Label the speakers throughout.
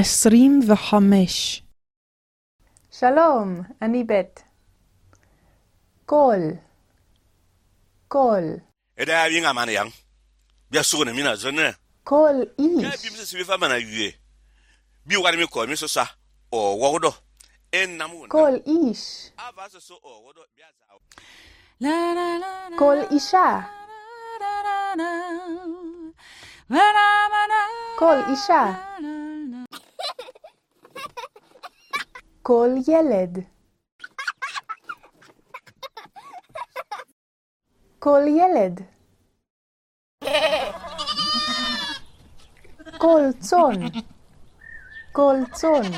Speaker 1: עשרים וחמש,
Speaker 2: שלום, אני בית. קול, קול,
Speaker 3: ɛda a wi ŋa ma ne yaŋ bia sugu ne mi na zo ne
Speaker 2: קול
Speaker 3: ka bi
Speaker 2: איש,
Speaker 3: mi se bi fa mana wie bi
Speaker 2: קול ילד, קול ילד, קול צאן, קול צאן,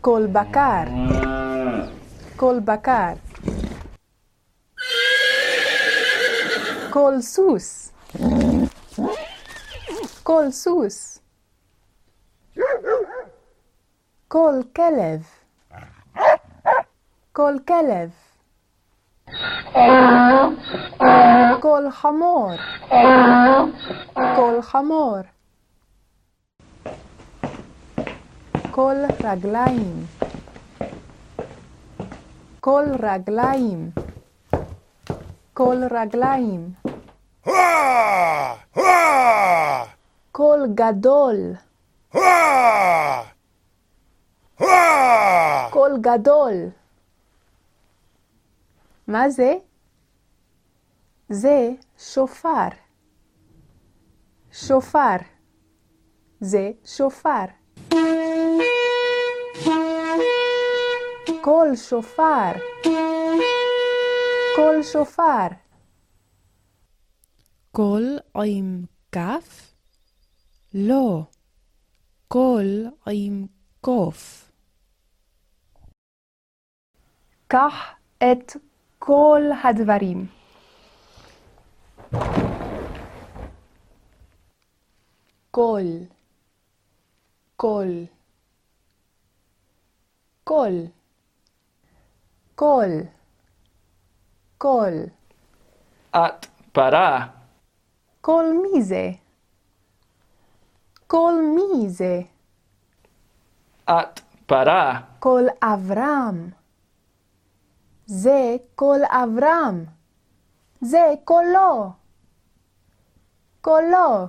Speaker 2: קול בקר, קול כלב, קול כלב, קול חמור, קול חמור, קול רגליים, קול רגליים, קול רגליים, קול גדול, קול גדול. מה זה? זה שופר. שופר. זה שופר. קול שופר. קול שופר.
Speaker 1: קול עם כף? לא, קול עם קוף.
Speaker 2: קח את כל הדברים. קול, קול, קול, קול, קול,
Speaker 4: את פרה.
Speaker 2: קול מי זה? קול מי זה?
Speaker 4: את פרה.
Speaker 2: קול אברהם. זה קול אברהם. זה קולו. קולו.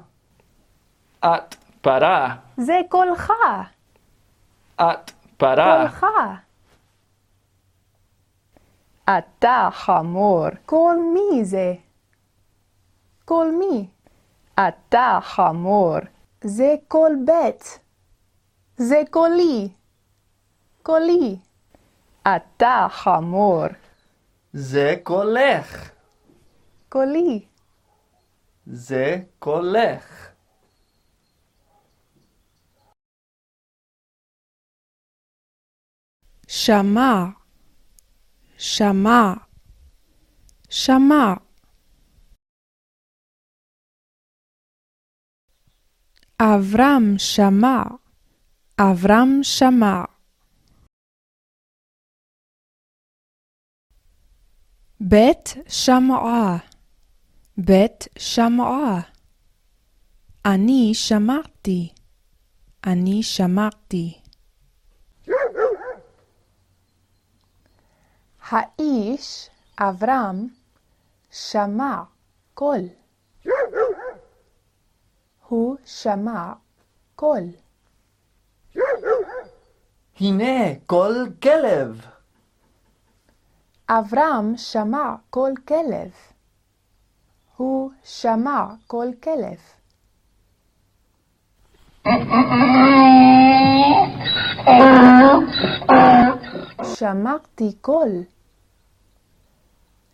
Speaker 4: את פרה.
Speaker 2: זה קולך.
Speaker 4: את פרה.
Speaker 2: קולך. אתה חמור. קול מי זה? קול מי? אתה חמור. זה קול בית. זה קולי. קולי. אתה חמור.
Speaker 4: זה קולך.
Speaker 2: קולי.
Speaker 4: זה קולך.
Speaker 1: שמע, שמע, שמע. אברהם שמע, אברהם שמע. בית שמעה, בית שמעה. אני שמעתי, אני שמעתי.
Speaker 2: האיש אברהם שמע קול. הוא שמע קול.
Speaker 4: הנה קול כלב.
Speaker 2: אברהם שמע קול כלב. הוא שמע קול כלב. שמעתי קול.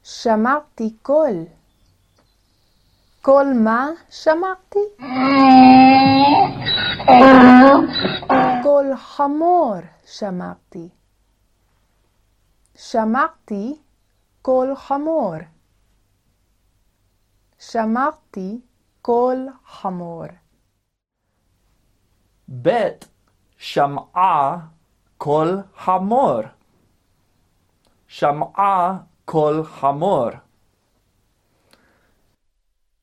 Speaker 2: שמעתי קול. קול מה שמעתי? קול חמור שמעתי. שמעתי קול חמור. שמעתי קול חמור.
Speaker 4: בית שמעה קול חמור. שמעה קול חמור.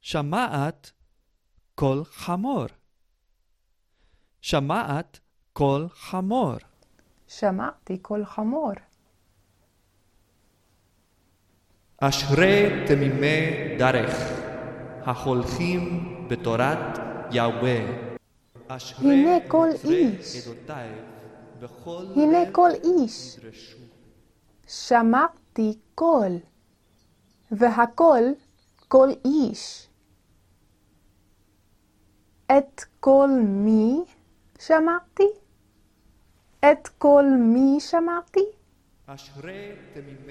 Speaker 5: שמעת
Speaker 4: קול חמור. שמעת קול חמור.
Speaker 2: שמעתי קול חמור.
Speaker 4: אשרי תמימי דרך, החולכים בתורת יהוה.
Speaker 2: הנה כל איש. הנה כל איש. שמעתי קול, והקול קול איש. את קול מי שמעתי? את קול מי שמעתי?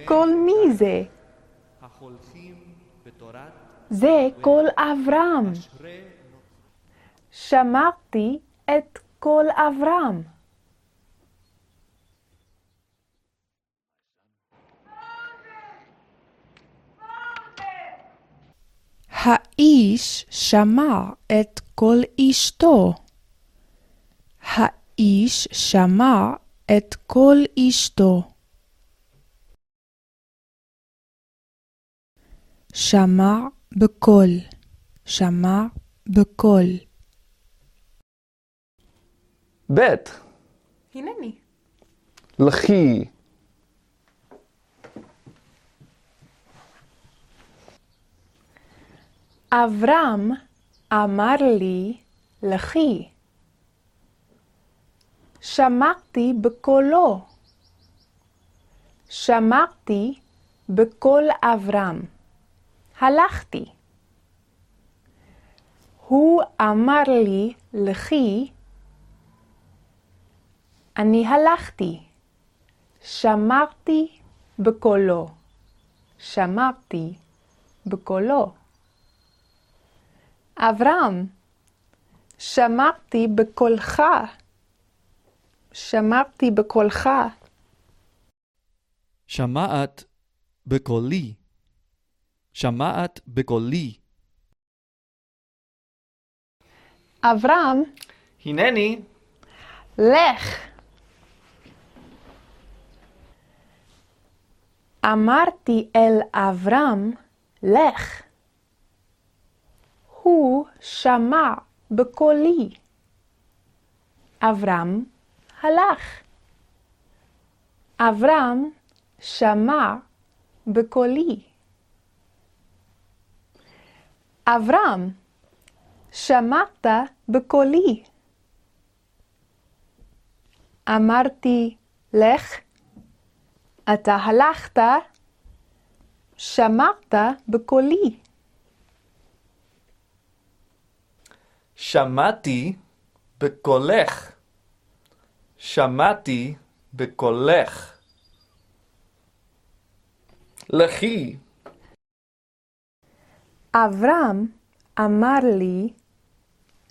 Speaker 2: קול מי זה? זה קול אברהם. שמעתי את קול אברהם.
Speaker 1: האיש שמע את קול אשתו. האיש שמע את קול אשתו. שמע בקול, שמע בקול.
Speaker 4: ב'
Speaker 2: הנני.
Speaker 4: לכי
Speaker 2: אברהם אמר לי, לכי. שמעתי בקולו. שמעתי בקול אברהם. הלכתי. הוא אמר לי, לכי. אני הלכתי. שמרתי בקולו. שמרתי בקולו. אברהם, שמרתי בקולך. שמרתי בקולך.
Speaker 4: שמעת בקולי. שמעת בקולי.
Speaker 2: אברהם,
Speaker 4: הנני
Speaker 2: לך. אמרתי אל אברהם, לך. הוא שמע בקולי. אברהם הלך. אברהם שמע בקולי. אברהם, שמעת בקולי. אמרתי, לך, אתה הלכת, שמעת בקולי.
Speaker 4: שמעתי בקולך. שמעתי בקולך. לכי
Speaker 2: אברהם אמר לי,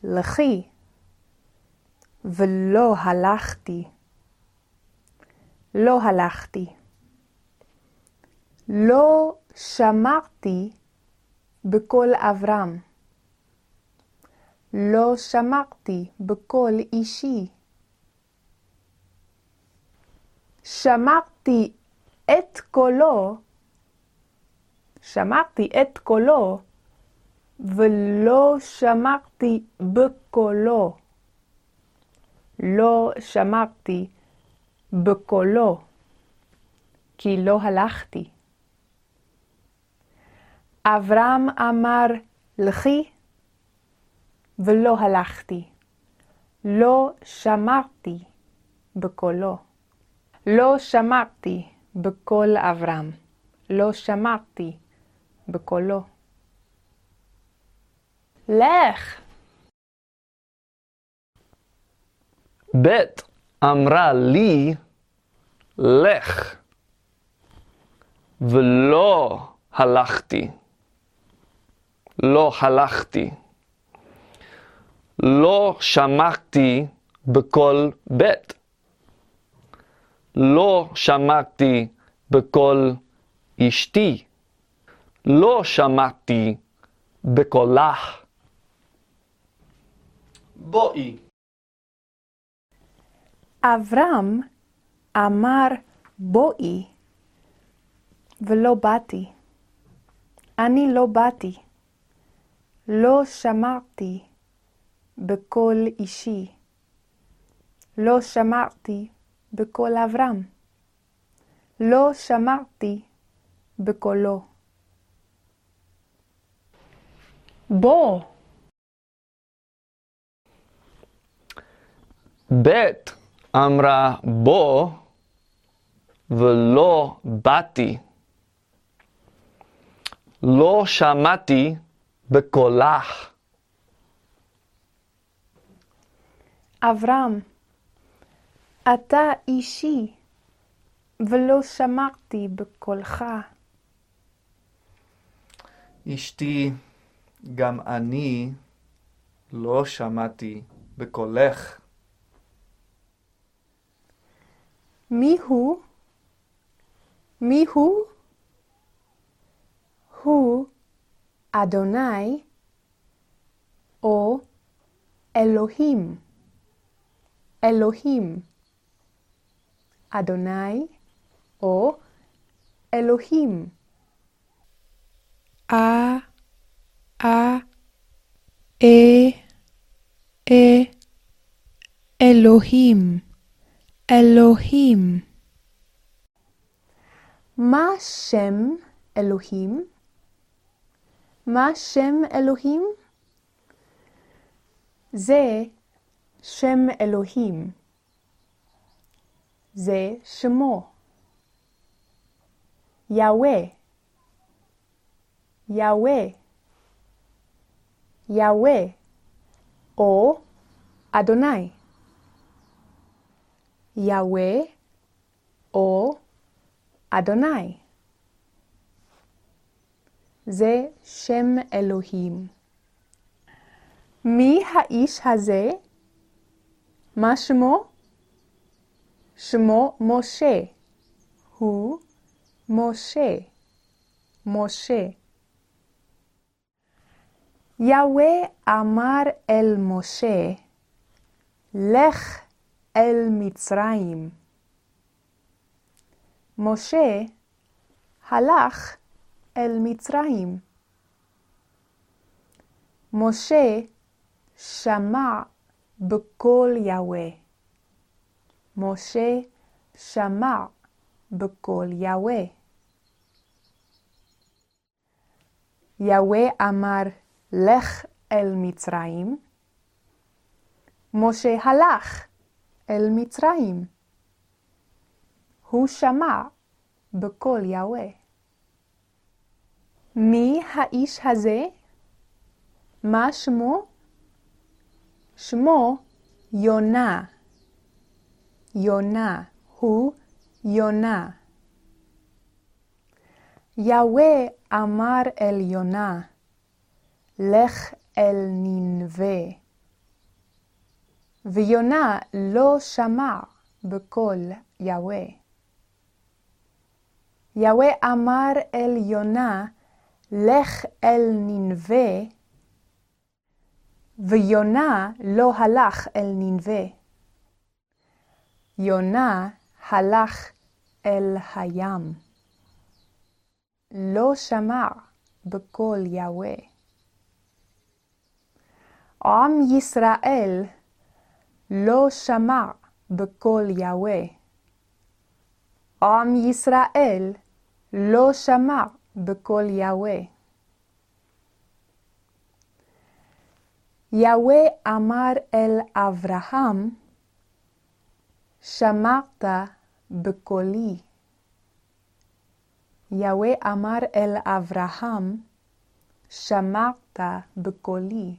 Speaker 2: לכי, ולא הלכתי. לא הלכתי. לא שמרתי בקול אברהם. לא שמרתי בקול אישי. שמרתי את קולו, שמרתי את קולו, ולא שמרתי בקולו. לא שמרתי בקולו, כי לא הלכתי. אברהם אמר, לכי, ולא הלכתי. לא שמרתי בקולו. לא שמרתי בקול אברהם. לא שמרתי בקולו. לך.
Speaker 4: ב' אמרה לי, לך. ולא הלכתי. לא הלכתי. לא שמעתי בקול ב'. לא שמעתי בקול אשתי. לא שמעתי בקולך. בואי.
Speaker 2: אברהם אמר בואי, ולא באתי. אני לא באתי. לא שמרתי בקול אישי. לא שמעתי בקול אברהם. לא שמעתי בקולו. בוא,
Speaker 4: ב' אמרה בוא ולא באתי. לא שמעתי בקולך.
Speaker 2: אברהם, אתה אישי, ולא שמעתי בקולך.
Speaker 5: אשתי, גם אני לא שמעתי בקולך.
Speaker 2: מי הוא? מי הוא? הוא אדוני או אלוהים. אלוהים. אדוני או אלוהים.
Speaker 1: א, א, אה, אה, אלוהים, אלוהים,
Speaker 2: מה שם אלוהים? מה שם אלוהים? זה שם אלוהים. זה שמו. יהוה. יהוה. יהוה. או אדוני. יהוה או אדוני. זה שם אלוהים. מי האיש הזה? מה שמו? שמו משה. הוא משה. משה. יהוה אמר אל משה, לך אל מצרים. משה הלך אל מצרים. משה שמע בקול יהוה. משה שמע בקול יהוה. יהוה אמר, לך אל מצרים. משה הלך אל מצרים. הוא שמע בקול יהוה. מי האיש הזה? מה שמו? שמו יונה. יונה. הוא יונה. יהוה אמר אל יונה, לך אל ננבה. ויונה לא שמע בקול יהוה. יהוה אמר אל יונה, לך אל ננבה, ויונה לא הלך אל ננבה. יונה הלך אל הים. לא שמע בקול יהוה. עם ישראל לא שמע בקול יהוה. עם ישראל לא שמע בקול יהוה. יהוה אמר אל אברהם, שמעת בקולי. יהוה אמר אל אברהם, שמעת בקולי.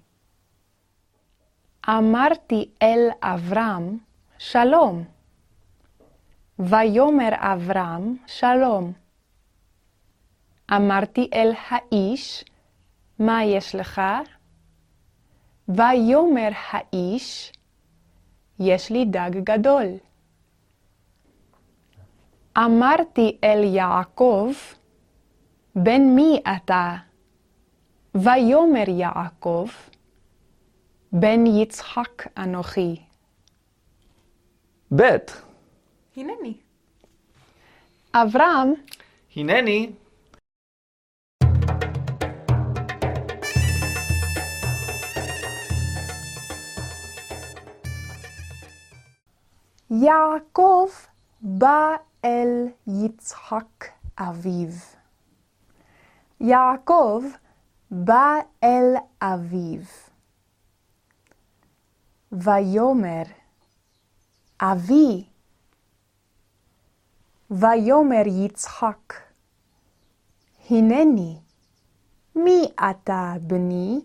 Speaker 2: אמרתי אל אברהם, שלום. ויאמר אברהם, שלום. אמרתי אל האיש, מה יש לך? ויאמר האיש, יש לי דג גדול. אמרתי אל יעקב, בן מי אתה? ויאמר יעקב, בן יצחק אנוכי.
Speaker 4: בית.
Speaker 2: הנני. אברהם.
Speaker 5: הנני.
Speaker 2: יעקב בא אל יצחק אביו. יעקב בא אל אביו. ויאמר, אבי. ויאמר יצחק, הנני, מי אתה בני?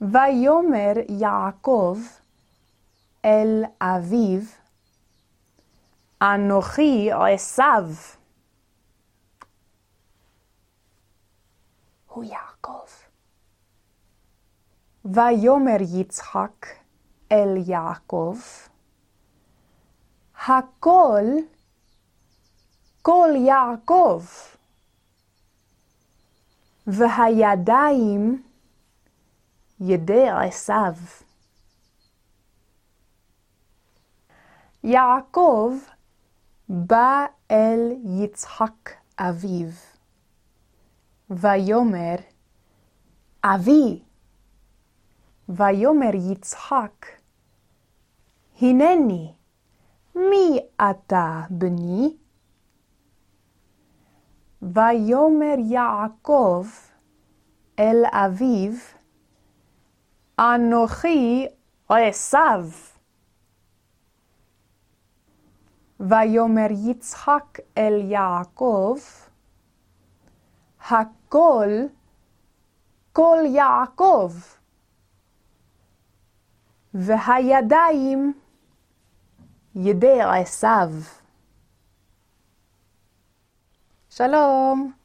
Speaker 2: ויאמר יעקב אל אביו, אנוכי עשיו. הוא יעקב. ויאמר יצחק אל יעקב, הכל, כל יעקב, והידיים ידי עשיו. יעקב בא אל יצחק אביו, ויאמר, אבי. ויאמר יצחק, הנני, מי אתה בני? ויאמר יעקב אל אביו, אנוכי עשיו. ויאמר יצחק אל יעקב, הכל, כל יעקב, והידיים ידי עשיו. שלום.